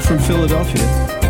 From Philadelphia.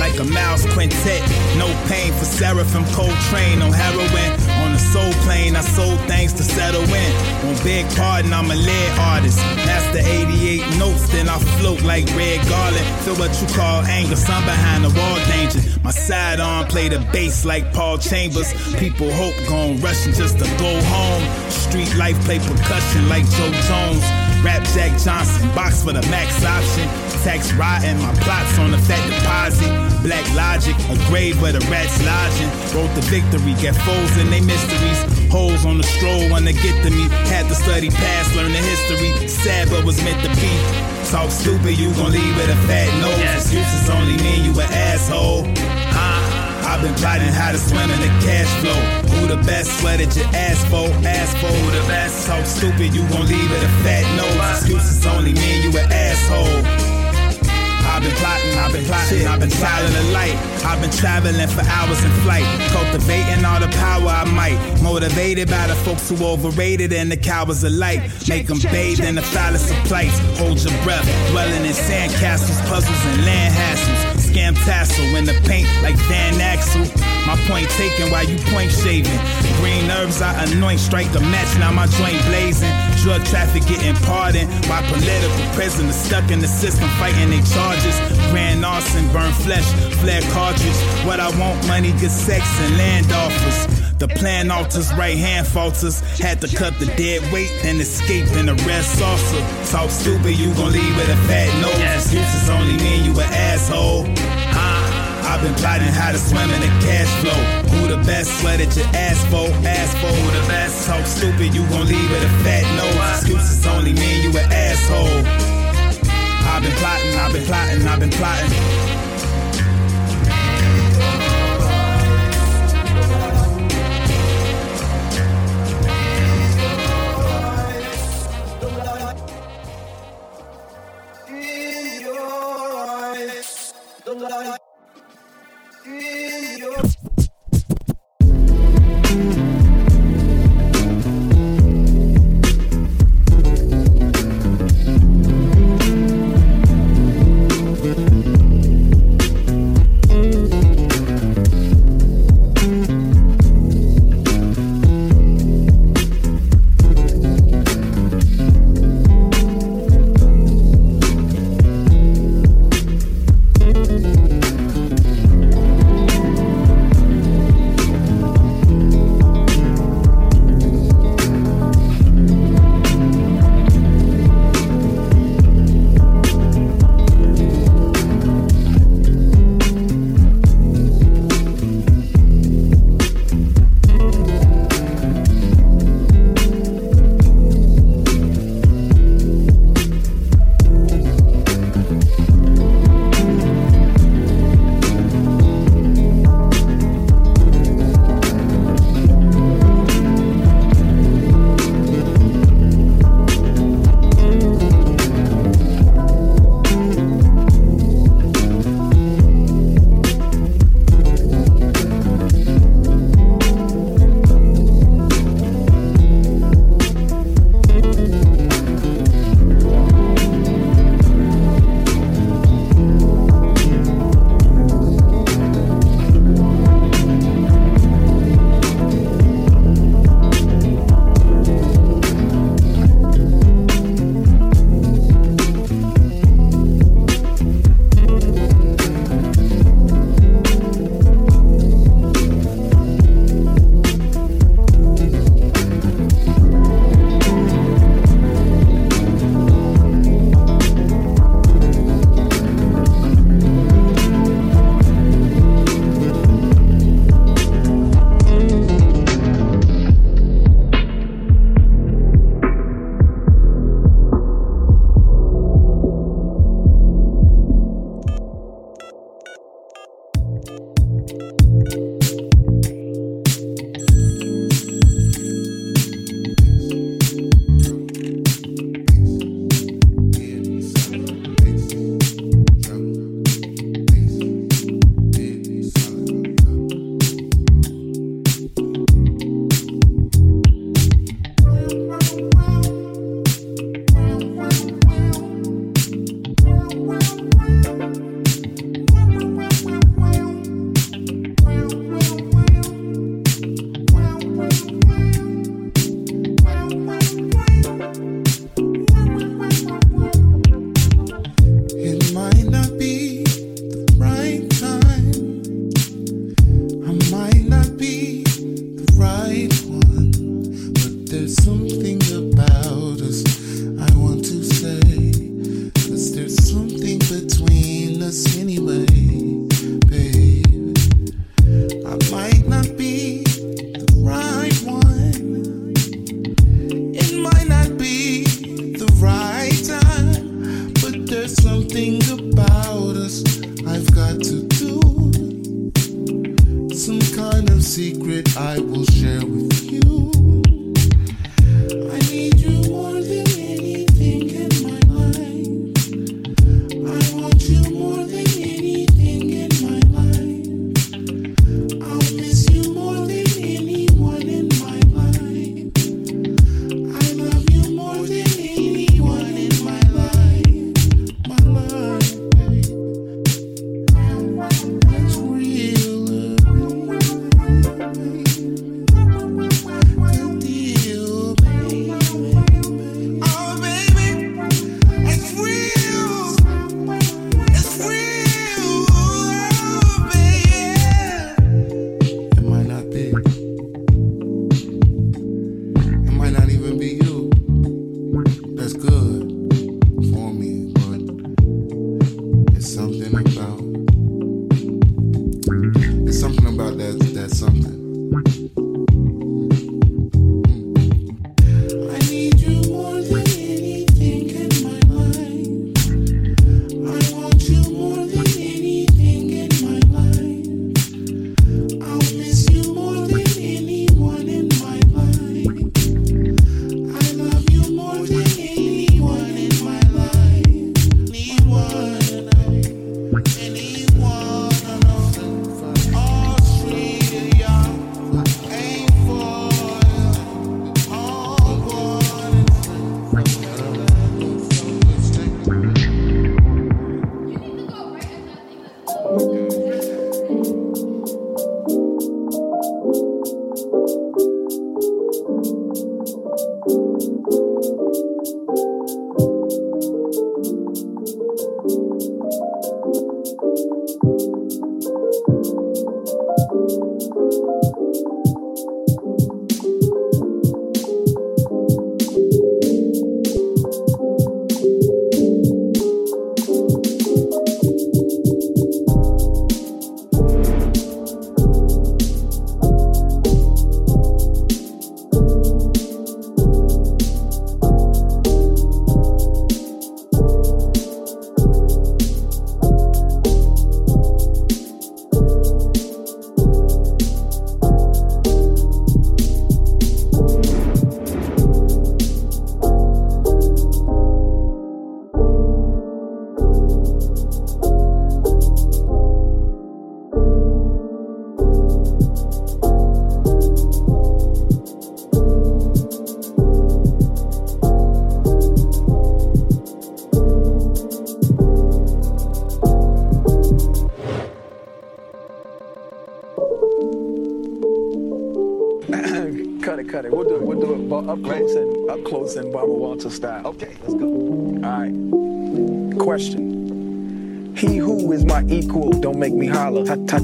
Like a mouse quintet. No pain for seraphim, cold train, no heroin. On the soul plane, I sold things to settle in. On Big Pardon, I'm a lead artist. Master 88 notes, then I float like red garlic. Feel what you call anger, some behind the wall danger. My sidearm play the bass like Paul Chambers. People hope gon' rushing just to go home. Street life play percussion like Joe Jones. Rap Jack Johnson, box for the max option. Tax riding, my plots on the fat deposit. Black logic, a grave where the rats lodging. Wrote the victory, get foes in they mysteries. Holes on the stroll wanna get to me. Had to study past, learn the history. Sad but was meant to be. Talk stupid, you gon' leave with a fat nose. Excuses only mean you an asshole. I've been plotting how to swim in the cash flow. Who the best? Sweated your ass for? Ass for who the best? Talk stupid, you gon' leave it a fat nose. Excuses only mean you an asshole. I've been plotting, I've been plotting, I've been silent the light. I've been traveling for hours in flight, cultivating all the power I might. Motivated by the folks who overrated and the cowards alike. Make them bathe in the phallus of plights. Hold your breath, dwelling in sandcastles, puzzles, and land hassles. Scam tassel in the paint like Van Exel. My point taken while you point shaving. Green herbs I anoint, strike a match, now my joint blazing. Drug traffic getting pardoned. While political prisoners stuck in the system fighting their charges. Grand arson, burn flesh, flare cartridge. What I want, money, good sex, and land offers. The plan alters, right hand falters. Had to cut the dead weight, then escape in a red saucer. Talk stupid, you gon' leave with a fat nose. Yes. Excuses only mean you an asshole. Ah, I've been plotting how to swim in the cash flow. Who the best? Sweat at your ass for, ass for. Who the best? Talk stupid, you gon' leave with a fat nose. Excuses only mean you an asshole. I've been plotting, I've been plotting, I've been plotting. You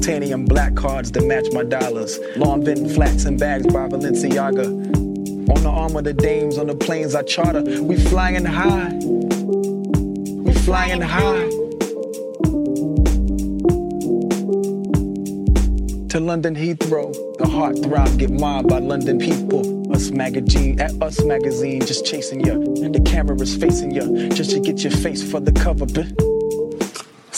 titanium black cards that match my dollars. Long been flats and bags by Balenciaga. On the arm of the dames, on the planes I charter. We flying high. We flying high. To London Heathrow, the heart throb get mobbed by London people. Us magazine, at Us magazine, just chasing ya. And the camera is facing ya, just to get your face for the cover, bitch.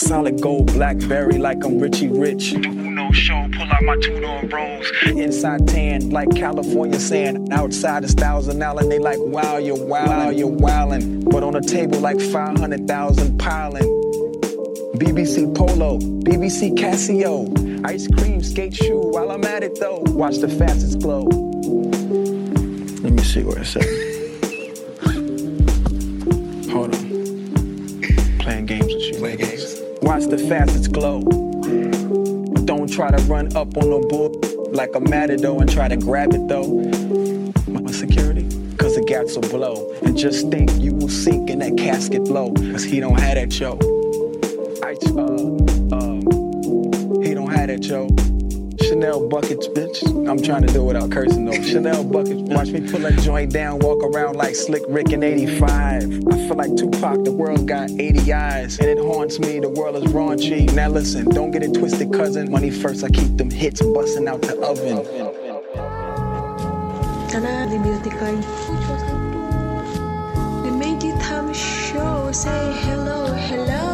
Solid gold Blackberry like I'm Richie Rich. Uno show, pull out my two rose. Inside tan like California sand. Outside is thousand and they like wow, you're wildin', you're wildin'. But on the table like 500,000 piling. BBC Polo, BBC Casio. Ice cream, skate shoe while I'm at it though. Watch the fastest glow. Let me see what it says. The fastest glow. Don't try to run up on no bull like a matador and try to grab it though. My security? Cause the gats will blow. And just think you will sink in that casket low. Cause he don't have that yo. I, uh, uh, he don't have that yo. Chanel buckets, bitch. I'm trying to do it without cursing though. Chanel buckets. Watch me pull that joint down, walk around like Slick Rick in 85. I feel like Tupac, the world got 80 eyes. And it haunts me, the world is raunchy. Now listen, don't get it twisted, cousin. Money first, I keep them hits busting out the oven. Di musical They made it time show Say hello, hello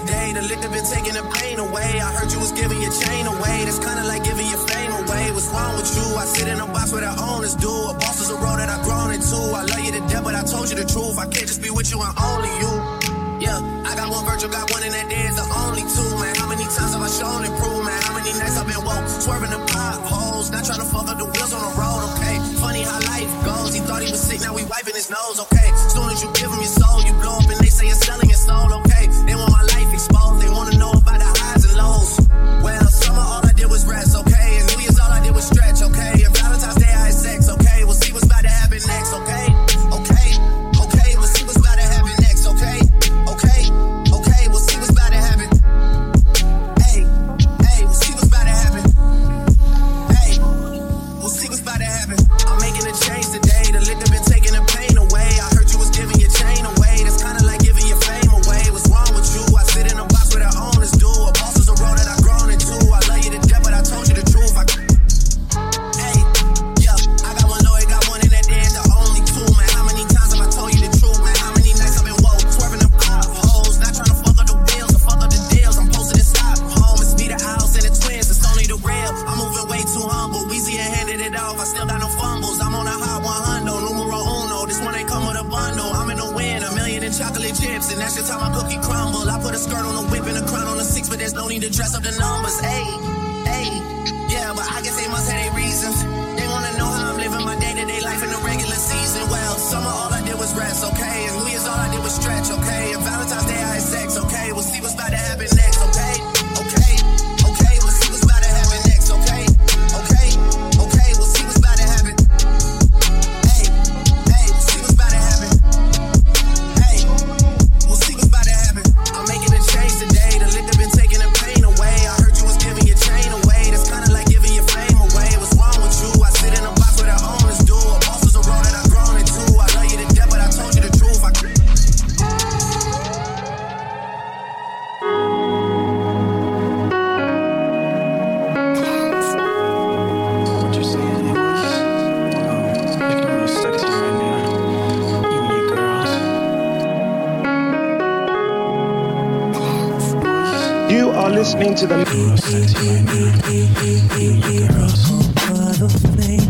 today. The liquor been taking the pain away. I heard you was giving your chain away. That's kinda like giving your fame away. What's wrong with you? I sit in a box where the owners do. A boss is a role that I've grown into. I love you to death, but I told you the truth. I can't just be with you and only you. Yeah, I got one virtual, got one in that day is the only two, man. How many times have I shown improvement? man? How many nights I've been woke, swerving the potholes, not trying to fuck up the wheels on the road, okay? Funny how life goes. He thought he was sick, now we wiping his nose, okay? Soon as you give him are listening to the Real sexy right now. You and your girls.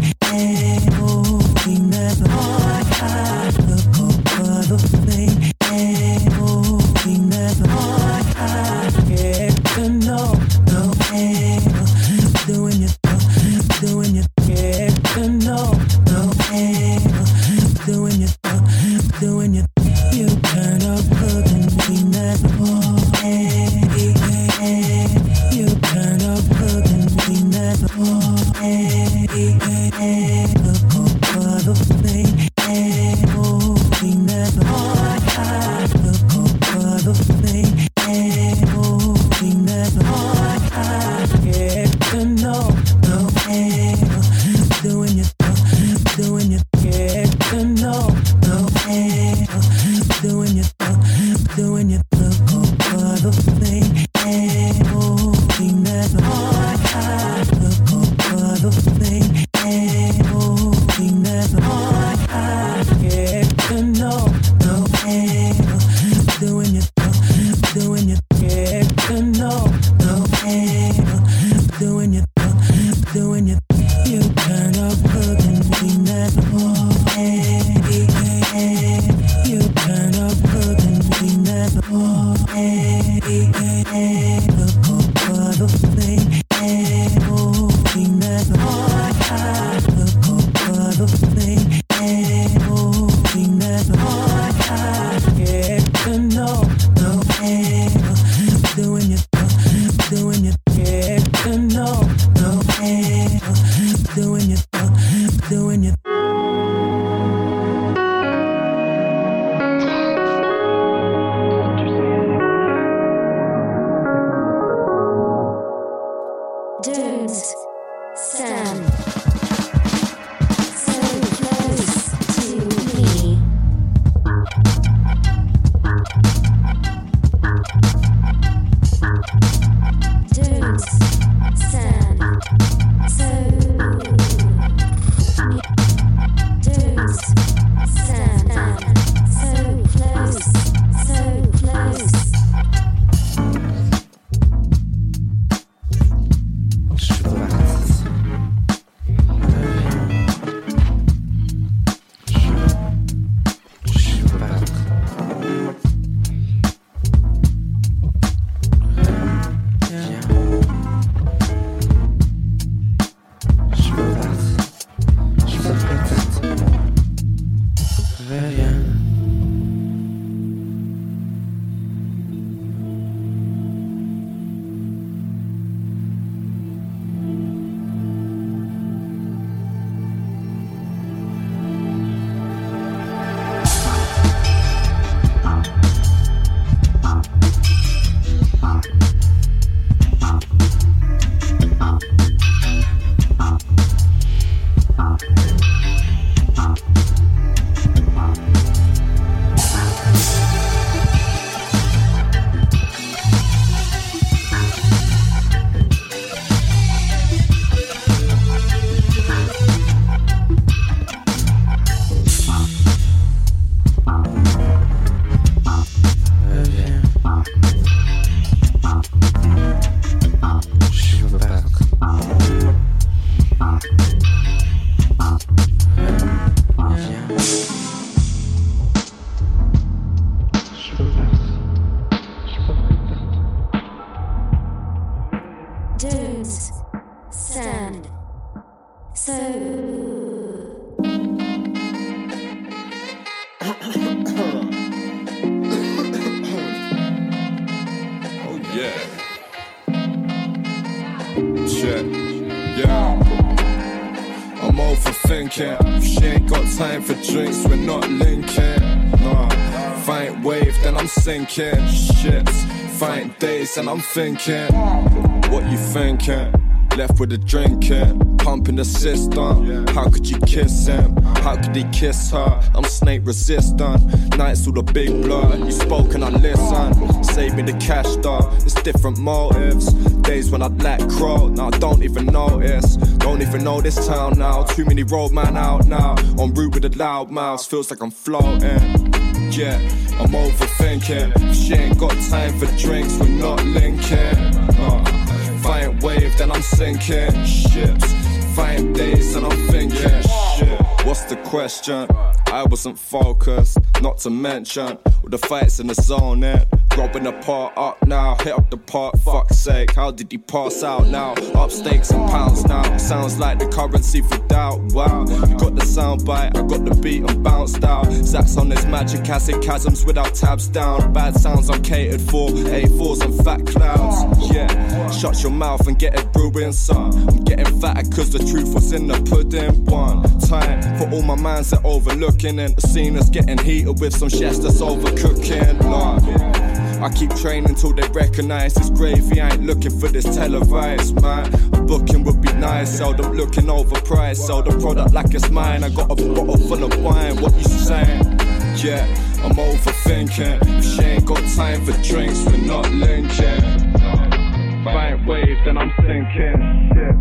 I'm sinking. Fight days, and I'm thinking. What you thinking? Left with a drinking, pumping the system. How could you kiss him? How could he kiss her? I'm snake resistant. Nights with the big blood. You spoke and I listen. Save me the cash though. It's different motives. Days when I'd let crow. Now I don't even notice. Don't even know this town now. Too many roadman out now. On route with the loud mouths. Feels like I'm floating. Yeah, I'm overthinking. She ain't got time for drinks, we're not linking. Uh fight wave, then I'm sinking. Ships, fight days, and I'm thinking. Shit, what's the question? I wasn't focused, not to mention all the fights in the zone. It Robbing the part up now, hit up the part, fuck's sake. How did he pass out now? Up stakes and pounds now. Sounds like the currency for doubt. Wow, got the sound bite, I got the beat and bounced out. Sax on this magic acid chasms without tabs down. Bad sounds I'm catered for, A4s and fat clouds. Yeah, shut your mouth and get it brewing, son. I'm getting fatter cause the truth was in the pudding. One time for all my minds that overlooking, and the scene is getting heated with some chefs that's overcooking. Lord. I keep training till they recognize this gravy. I ain't looking for this televised, man. A booking would be nice, seldom looking overpriced. Sell the product like it's mine. I got a bottle full of wine. What you saying? Yeah, I'm overthinking. If she ain't got time for drinks, we're not linking. Fine wave, then I'm thinking. Shit.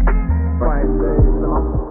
Fine wave, then I'm.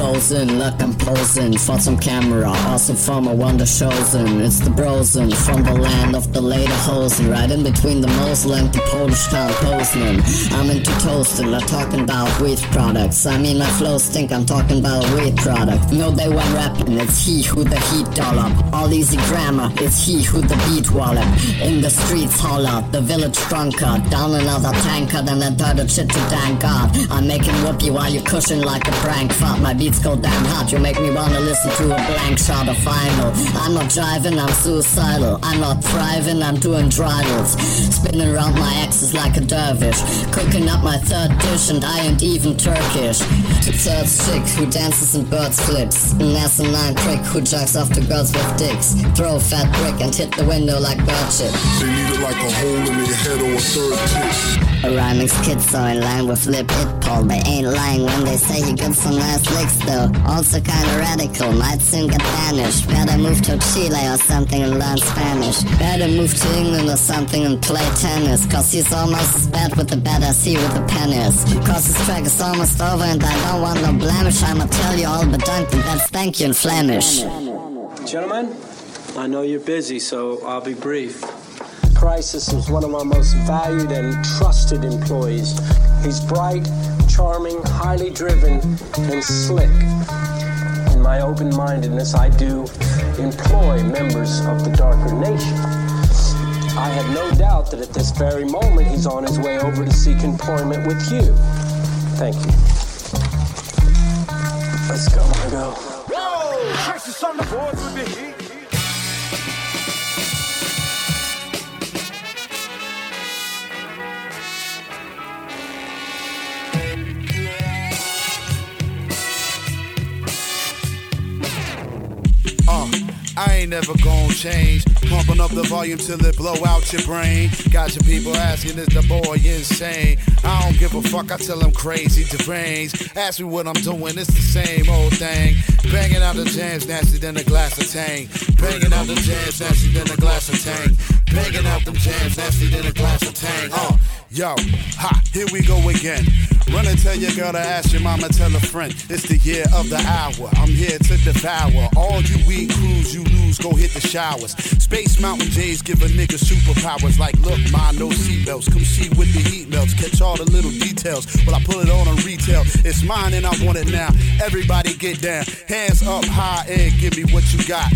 In like I'm posing for some camera. Awesome from a wonder chosen. It's the brosen from the land of the lederhosen. Right in between the Mosel and the Polish town Poznan. I'm into toasting, not talking about wheat products. I mean, my flows think I'm talking about wheat product. No, they went rapping, it's he who the heat dollop. All easy grammar, it's he who the beat wallop. In the streets, holler, the village drunkard. Down another tanker, then I dirty shit to thank God. I'm making whoopee while you cushion like a prank fuck. My beats go damn hot. You make me wanna listen to a blank shot of final. I'm not driving, I'm suicidal. I'm not thriving, I'm doing dridles. Spinning around my axis like a dervish. Cooking up my third dish, and I ain't even Turkish. The third chick who dances and birds flips. An asinine prick who jacks off the girls with dicks. Throw a fat brick and hit the window like bird shit. They need it like a hole in their head or a third tip. A rhyming schizo in line with lip it Paul. They ain't lying when they say he got some nice licks though. Also kinda radical, might soon get banished. Better move to Chile or something and learn Spanish. Better move to England or something and play tennis. Cause he's almost as bad with the bad as he with the pennies. Cause this track is almost over and I don't want no blemish. I'ma tell you all but don't that's thank you in Flemish. Gentlemen, I know you're busy, so I'll be brief. Crisis is one of my most valued and trusted employees. He's bright, charming, highly driven, and slick. In my open mindedness, I do employ members of the darker nation. I have no doubt that at this very moment he's on his way over to seek employment with you. Thank you. Let's go, Margot. Texas on the board with the heat. Ain't never gonna change. Pumping up the volume till it blow out your brain. Got your people asking, is the boy insane? I don't give a fuck, I tell them crazy deranged. Ask me what I'm doing, it's the same old thing. Banging out the jams, nasty than a glass of tang. Banging out the jams, nasty than a glass of tang. Banging out them jams, nasty than a glass of tang. Uh, yo, ha, here we go again. Run and tell your girl to ask your mama, tell a friend. It's the year of the hour. I'm here to devour all you weak crews you lose. Go hit the showers. Space Mountain Jays give a nigga superpowers. Like, look, ma, no seatbelts. Come see with the heat melts. Catch all the little details. Well, I put it on on retail. It's mine and I want it now. Everybody get down. Hands up high and give me what you got.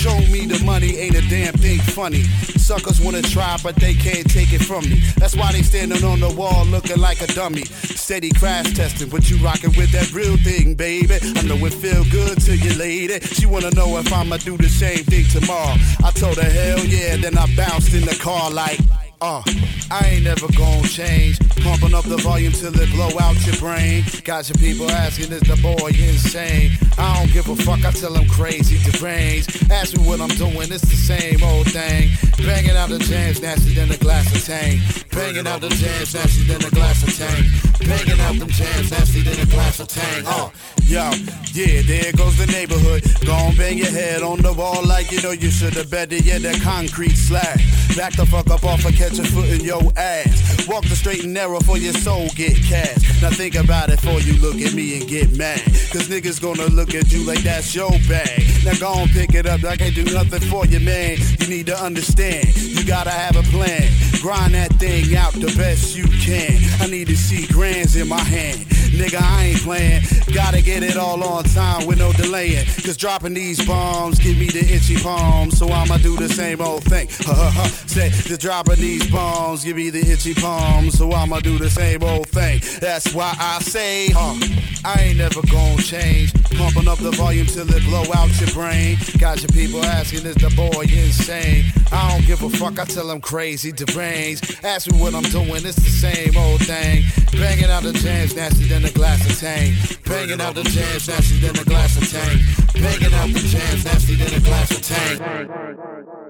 Show me the money, ain't a damn thing funny. Suckers wanna try, but they can't take it from me. That's why they standing on the wall looking like a dummy. steady crash testing, but you rocking with that real thing, baby. I know it feel good to you, lady. She wanna know if I'ma do the same thing tomorrow. I told her hell yeah, then I bounced in the car like. Uh, I ain't never gonna change. Pumping up the volume till it blow out your brain. Got your people asking, is the boy insane? I don't give a fuck, I tell them crazy, deranged. Ask me what I'm doing, it's the same old thing. Banging out the jams, nasty than a glass of tang. Banging out the jams, nasty than a glass of tang. Banging out them jams, nasty than a glass of tang. Uh, yo, yeah, there goes the neighborhood. Gon' bang your head on the wall like you know you should have better yeah, that concrete slab. Back the fuck up off a catch a foot in your ass. Walk the straight and narrow for your soul get cast. Now think about it before you look at me and get mad. Cause niggas gonna look at you like that's your bag. Now go on pick it up, I can't do nothing for you, man. You need to understand, you gotta have a plan. Grind that thing out the best you can. I need to see grands in my hand. Nigga, I ain't playing. Gotta get it all on time with no delaying. Cause dropping these bombs give me the itchy palms. So I'ma do the same old thing. Say, the dropping these bombs give me the itchy palms. So I'ma do the same old thing. That's why I say, huh, I ain't never gonna change. Pumping up the volume till it blow out your brain. Got your people asking, is the boy insane? I don't give a fuck, I tell them crazy, deranged. Ask me what I'm doing, it's the same old thing. Banging out the jams, nasty than a glass of tang. Banging out the jams, nasty than a glass of tang. Banging out the jams, nasty than a glass of tang.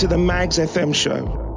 To the Magz FM show.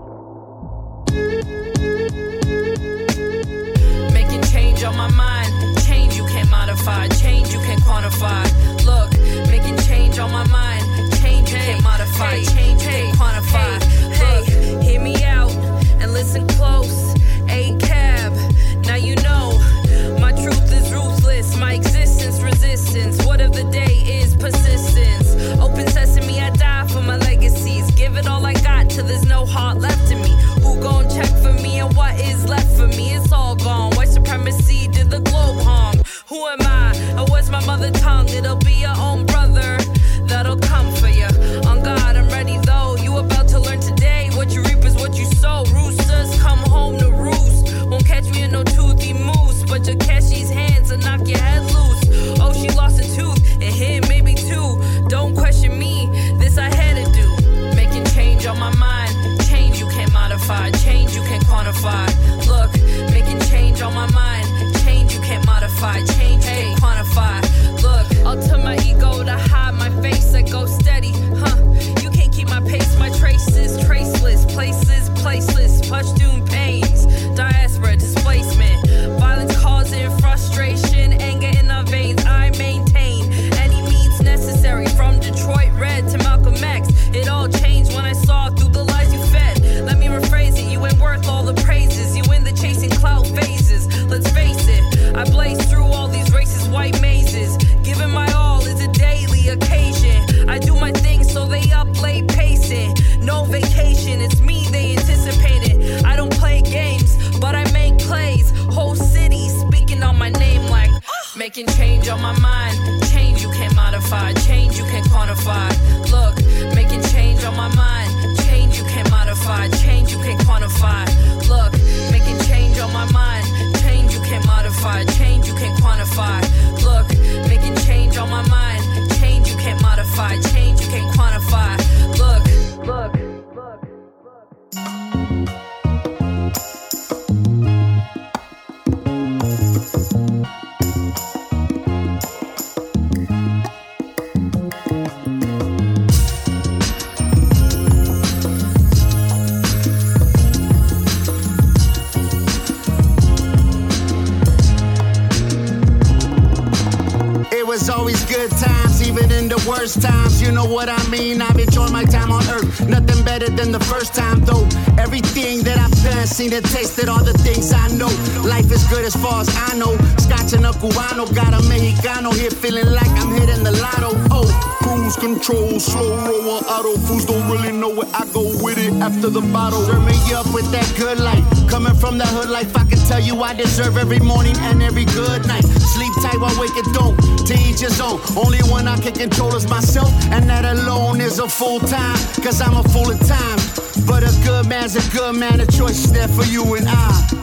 The bottle. Turn me up with that good life. Coming from the hood life, I can tell you I deserve every morning and every good night. Sleep tight while waking don't. To each his own. Only one I can control is myself, and that alone is a full time. Cause I'm a fool at times. But a good man's a good man, a choice is there for you and I.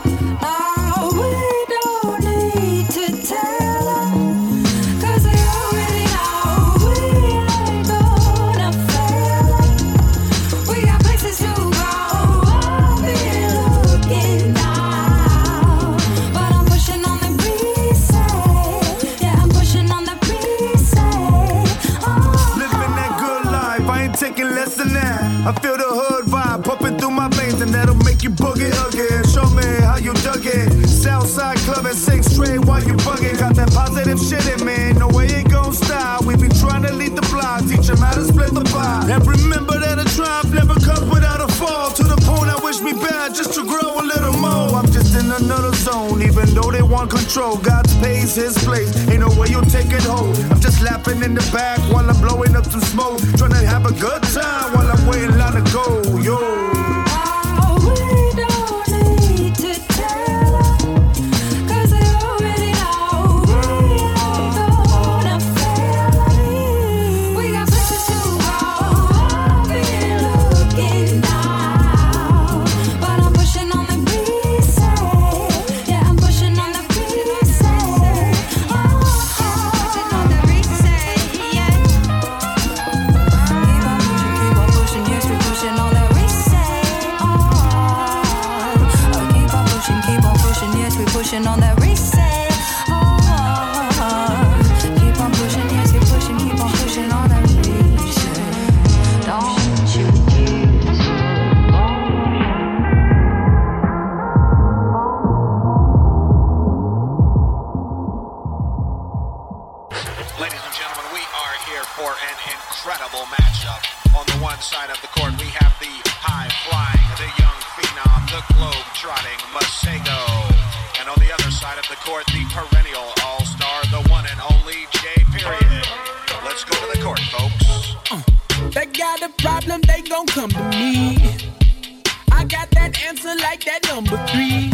control. God's pays his place, ain't no way you'll take it home. I'm just laughing in the back while I'm blowing up some smoke. Trying to have a good time while I'm waiting line to go, yo. Globe trotting Masego. And on the other side of the court, the perennial all star, the one and only J. Period. Let's go to the court, folks. They got a problem, they gon' come to me. I got that answer like that number three.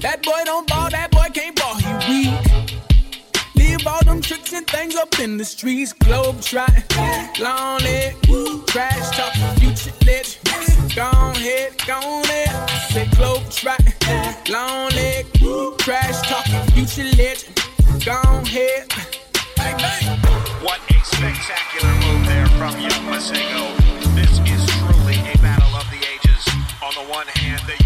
That boy don't ball, that boy can't ball, he weak. Leave all them tricks and things up in the streets. Globe trotting, long leg, trash talk, future lit. Gone head, gone head. Say globe trotting, long leg, trash talk, future lit. Gone head. What a spectacular move there from young Masego. This is truly a battle of the ages. On the one hand, the young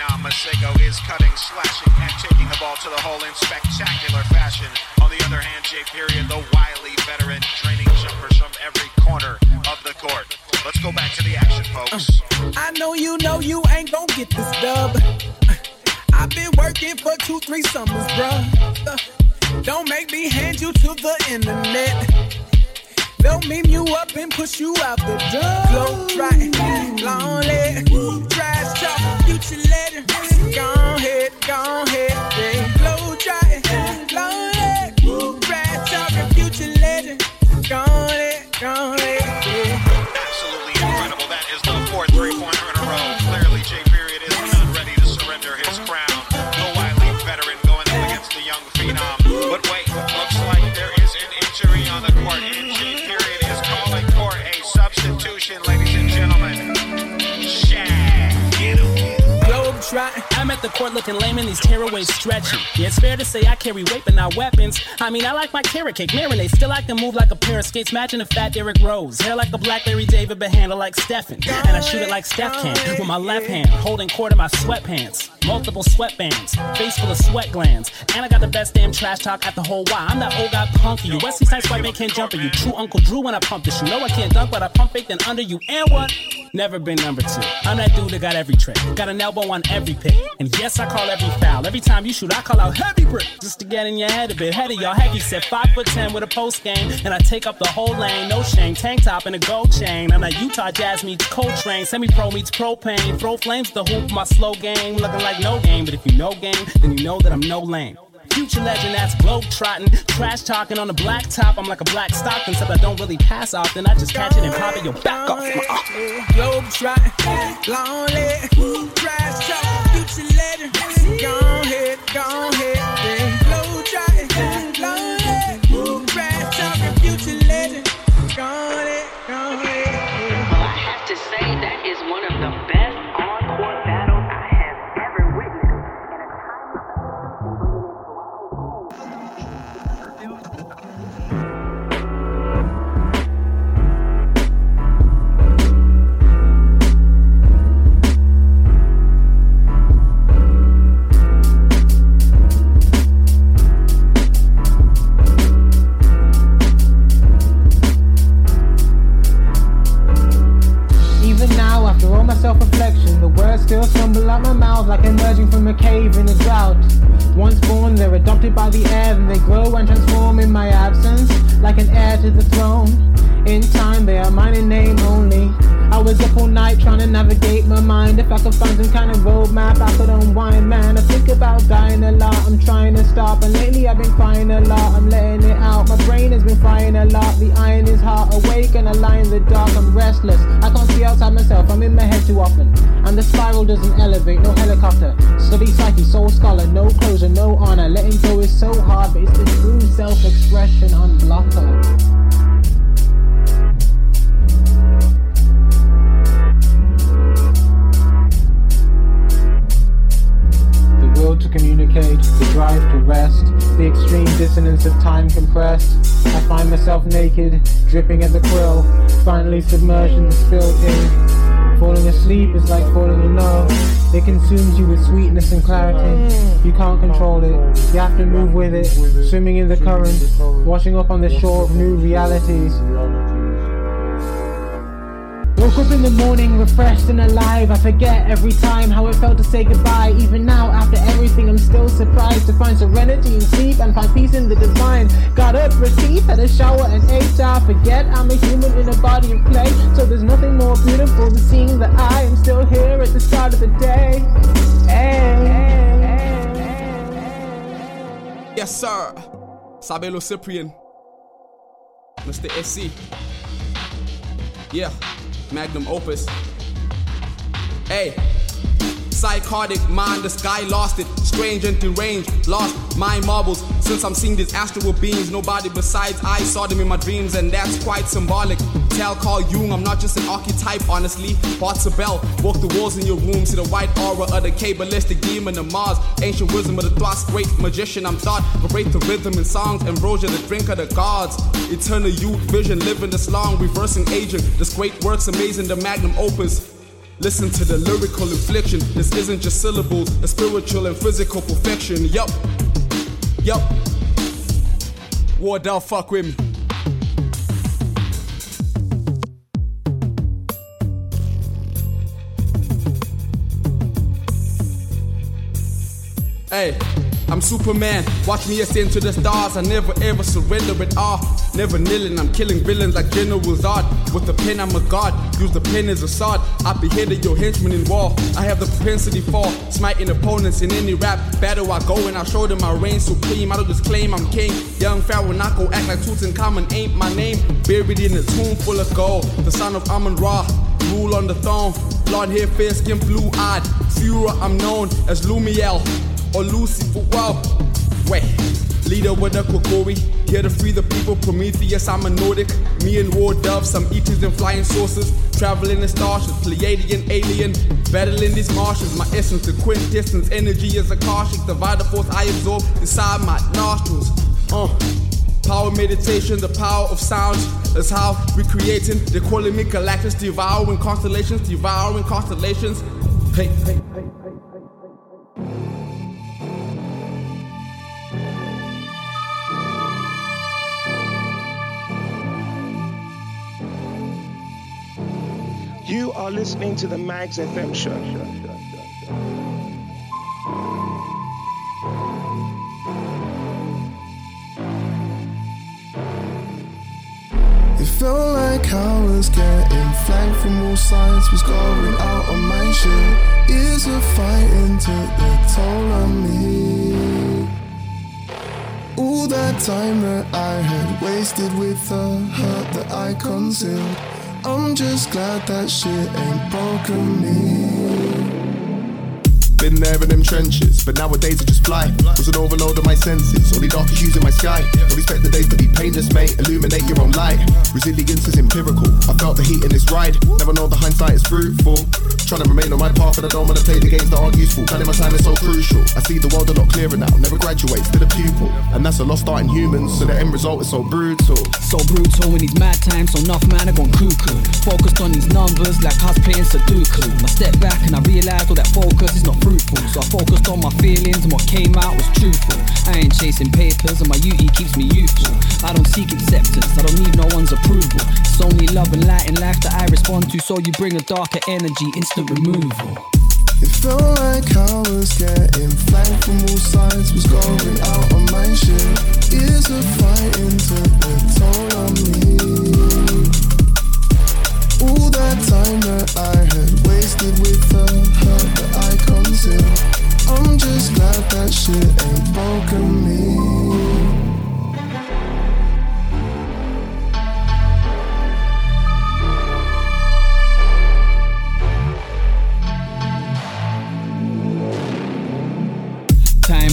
phenom Masego is cutting, slashing, and taking the ball to the hole in spectacular fashion. On the other hand, J. Period, the wily veteran, draining jumpers from every corner of the court. Let's go back to the action, folks. I know you know you ain't gonna get this dub. I've been working for two, three summers, bruh. Uh, Don't make me hand you to the internet. They'll meme you up and push you out the door. Globe trotting, lonely, trash talk, future letter. Go ahead, go ahead, yeah. Globe trotting, right the court looking lame and these tearaways stretching. Yeah, it's fair to say I carry weight but not weapons. I mean, I like my carrot cake, marinade. Still, I can move like a pair of skates. Imagine a fat Derrick Rose. Hair like a black Larry David, but handle like Stephen. And I shoot it like Steph can with my left hand, holding court in my sweatpants. Multiple sweatbands, face full of sweat glands. And I got the best damn trash talk at the whole Y. I'm that old guy punk you. Wesley Snipes white man can't jump at you. True Uncle Drew when I pump this. You know I can't dunk, but I pump fake then under you. And what? Never been number two. I'm that dude that got every trick. Got an elbow on every pick. And yes, I call every foul. Every time you shoot, I call out heavy brick. Just to get in your head a bit. Head of y'all heavy set. Five foot ten with a post game. And I take up the whole lane. No shame. Tank top and a gold chain. I'm that Utah Jazz meets Coltrane. Semi pro meets propane. Throw flames to hoop my slow game. Looking like no game. But if you know game, then you know that I'm no lame. Future legend that's globe trotting, trash talking on the black top. I'm like a black Stockton, except I don't really pass often. I just catch it and pop it. Yo, back off. Uh-uh. Globe trotting, lonely, trash talk, future legend. Go ahead, go ahead, yeah. Out my mouth like emerging from a cave in a drought. Once born, they're adopted by the air, then they grow and transform in my absence, like an heir to the throne. In time, they are mine in name only. I was up all night trying to navigate my mind. If I could find some kind of roadmap, I could unwind, man. I think about dying a lot. I'm trying to stop, and lately I've been crying a lot. I'm letting it out. My brain has been frying a lot. The iron is hot, awake and I lie in the dark. I'm restless. I can't see outside myself. I'm in my head too often, and the spiral doesn't elevate. No helicopter. Study psyche, soul scholar. No closure, no honor. Letting go is so hard, but it's the true self-expression unblocker. To communicate, the drive to rest, the extreme dissonance of time compressed. I find myself naked, dripping at the quill, finally submerged in the spilled ink. Falling asleep is like falling in love. It consumes you with sweetness and clarity. You can't control it. You have to move with it, swimming in the current, washing up on the shore of new realities. Woke up in the morning refreshed and alive. I forget every time how it felt to say goodbye. Even now, after everything, I'm still surprised to find serenity in sleep and find peace in the divine. Got up, received, had a shower and ate. I forget I'm a human in a body of clay. So there's nothing more beautiful than seeing that I am still here at the start of the day. Hey. Yes, sir. Sabelo Cyprian. Mr. SC. Yeah, magnum opus. Hey, psychotic mind, the sky lost it. Strange and deranged, lost my marbles. Since I'm seeing these astral beings, nobody besides I saw them in my dreams, and that's quite symbolic. Tell Carl Jung, I'm not just an archetype, honestly. Parts of Bell, walk the walls in your room, see the white aura of the cabalistic demon of Mars. Ancient wisdom of the thoughts, great magician, I'm thought. Vibrate the rhythm in songs, ambrosia, the drink of the gods. Eternal youth, vision, living this long, reversing aging. This great works amazing, the magnum opus. Listen to the lyrical infliction. This isn't just syllables, a spiritual and physical perfection. Yup, yup. Wardell, fuck with me. Hey, I'm Superman. Watch me ascend to the stars. I never ever surrender at all. Never kneeling, I'm killing villains like General Zod. With the pen, I'm a god. Use the pen as a sword. I beheaded your henchmen in war. I have the propensity for smiting opponents in any rap battle. I go and I show them my reign supreme. I don't just claim I'm king. Young Pharaoh Nako act like Tutankhamun ain't my name. Buried in a tomb full of gold. The son of Amun Ra. Rule on the throne. Blonde hair, fair skin, blue eyed. Fura, I'm known as Lumiel or Lucifer. Whoa, wait. Leader with a kokori, here to free the people. Prometheus, I'm a Nordic. Me and war doves, some eaters and flying saucers. Traveling in starships, Pleiadian alien. Battling these Martians, my essence, the quintessence. Energy is a Akashic, the force I absorb inside my nostrils. Uh. Power meditation, the power of sound is how we're creating. They're calling me Galactus, devouring constellations, devouring constellations. Hey, hey, hey. You are listening to the Magz FM show. It felt like I was getting flanked from all sides, was going out on my shit. Years of fighting took the toll on me. All that time that I had wasted with the hurt that I concealed. I'm just glad that shit ain't broken me. Been there in them trenches, but nowadays I just fly. Was an overload of my senses, only dark issues in my sky. Don't expect the days to be painless, mate. Illuminate your own light. Resilience is empirical. I felt the heat in this ride. Never know the hindsight is fruitful. Trying to remain on my path, and I don't wanna play the games that aren't useful. Planning my time is so crucial. I see the world a lot clearer now. Never graduate, still a pupil, and that's a lost art in humans. So the end result is so brutal. So brutal in these mad times, so enough man, I gone cuckoo. Focused on these numbers like us playing Sudoku. I step back and I realize all that focus is not fruitful. So I focused on my feelings and what came out was truthful. I ain't chasing papers and my beauty keeps me youthful. I don't seek acceptance, I don't need no one's approval. It's only love and light in life that I respond to, so you bring a darker energy, instant removal. It felt like I was getting flanked from all sides, was going out on my shit. Years of fighting took the toll on me. All that time that I had wasted with the hurt that I concealed. I'm just glad that shit ain't broken me.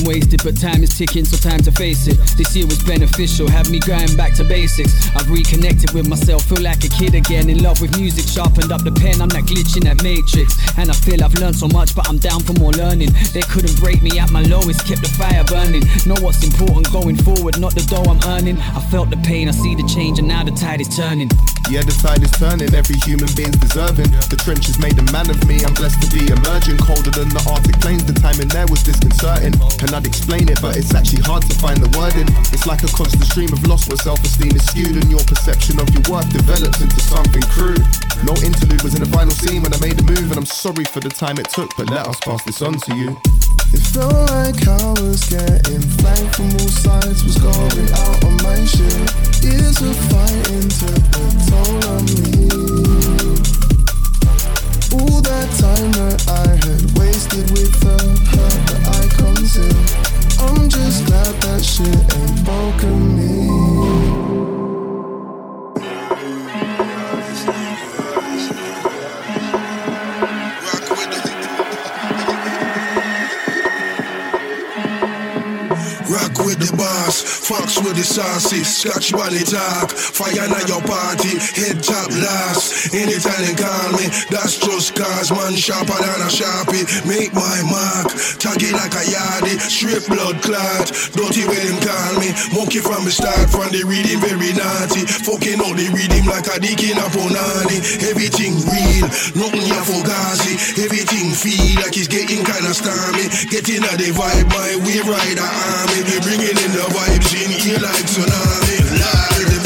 Wasted, but time is ticking, so time to face it. This year was beneficial, have me going back to basics. I've reconnected with myself, feel like a kid again. In love with music, sharpened up the pen, I'm not glitching that matrix. And I feel I've learned so much, but I'm down for more learning. They couldn't break me at my lowest, kept the fire burning. Know what's important going forward, not the dough I'm earning. I felt the pain, I see the change, and now the tide is turning. Yeah, the tide is turning, every human being's deserving. The trenches made a man of me, I'm blessed to be emerging. Colder than the Arctic plains, the time in there was disconcerting. And I'd explain it, but it's actually hard to find the wording. It's like a constant stream of loss where self esteem is skewed and your perception of your worth develops into something crude. No interlude was in the final scene when I made the move, and I'm sorry for the time it took, but let us pass this on to you. It felt like I was getting flanked from all sides, was going out on my shit. Years of fighting took the toll on me. All that time that I had wasted with the hurt that I concealed. I'm just glad that shit ain't broken me. Fox with the saucy, scotch body talk, fire at your party, head top last. Anytime they call me, that's just cause man sharper than a sharpie. Make my mark, tag it like a yardie, straight blood clot. Dirty when them call me, monkey from the start, from the reading very naughty. Fucking out the reading like a dick in a punani. Everything real, nothing here for gazi. Everything feel like it's getting kinda stormy. Getting a the vibe, my way ride a army. Bringing in the vibes in here like tsunami. Live.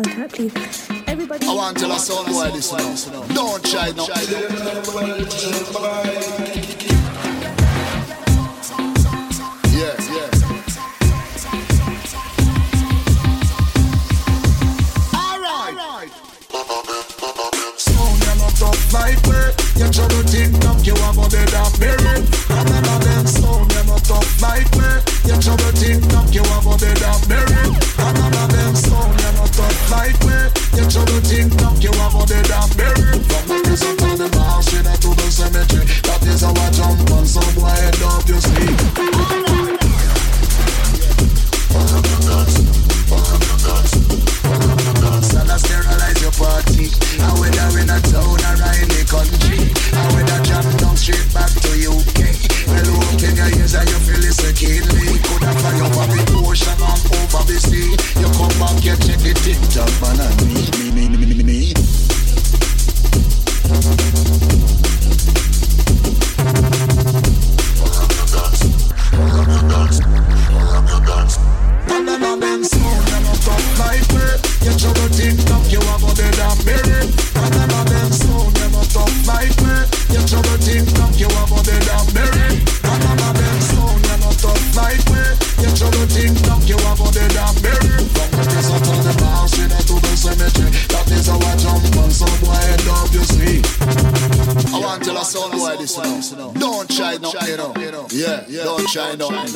down please. Everybody. I want to tell a sound boy this. Don't try no. all the down.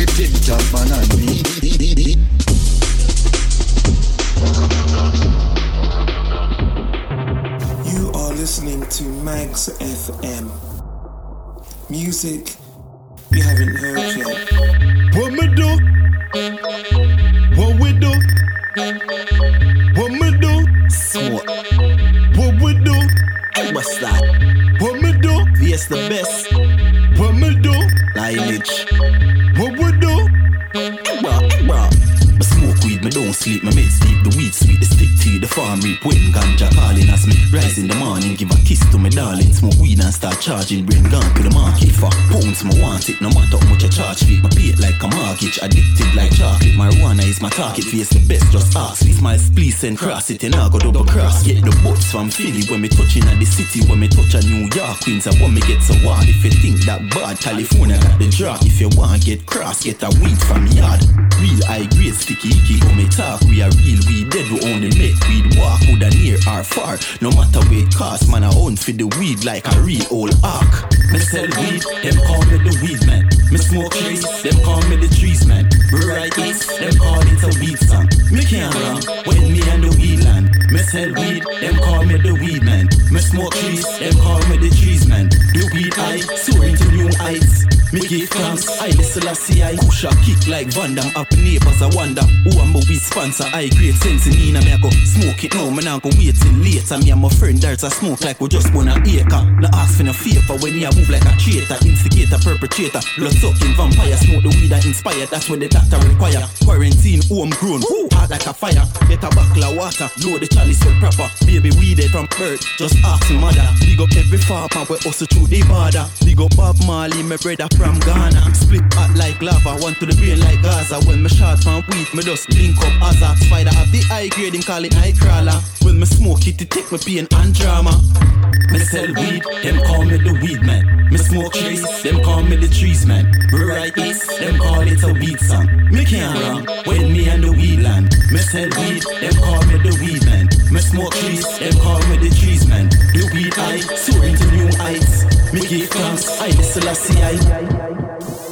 You are listening to Magz FM. Music face the best, and cross it, and I go double cross, get the butts from Philly when me touching at the city, when me touch a New York, Queens, I want me get so wild, if you think that bad, California got the drop, if you want get cross, get a weed from yard, real high grade, sticky icky, when me talk, we are real, we dead, we only make weed walk, would near or far, no matter where it cost, man, I own for the weed like a real old ark. Me sell weed, them call me the weed man. Me smoke trees, them call me the trees man. Me write hits, them call it a weed song. Me can't run when me and the weed. Me sell weed, them call me the weed man. Me smoke trees, them call me the trees man. The weed I soaring to new heights. Me give thanks, I I see I a kick like Van Damme. Up neighbors I wonder who am my weed sponsor. I create sense in Nina me I go smoke it. Now me now go wait till later. Me and my friend there's a smoke like we just wanna acre. No ask for no favor when me I move like a traitor instigator perpetrator. Blood sucking vampire smoke the weed that inspire. That's when the doctor require. Quarantine homegrown. Hot like a fire get a buckle of water load the chalice well proper baby weeded from birth just ask mother big up every farmer we hustle through the border big up Bob Marley my brother from Ghana. Split hot like lava, one to the brain like Gaza. When me shot from weed, me just link up as a spider. Have the high grade, and call it high crawler. When me smoke it, it take me pain and drama. Me sell weed, them call me the weed man. Me smoke trees, them call me the trees man. Me write hits, them call it a weed song. Me can't run when me and the weed land. Me sell weed, them call me the weed man. Me smoke trees, them call me the trees man. The weed I soaring to new heights. Me give thanks, I see I.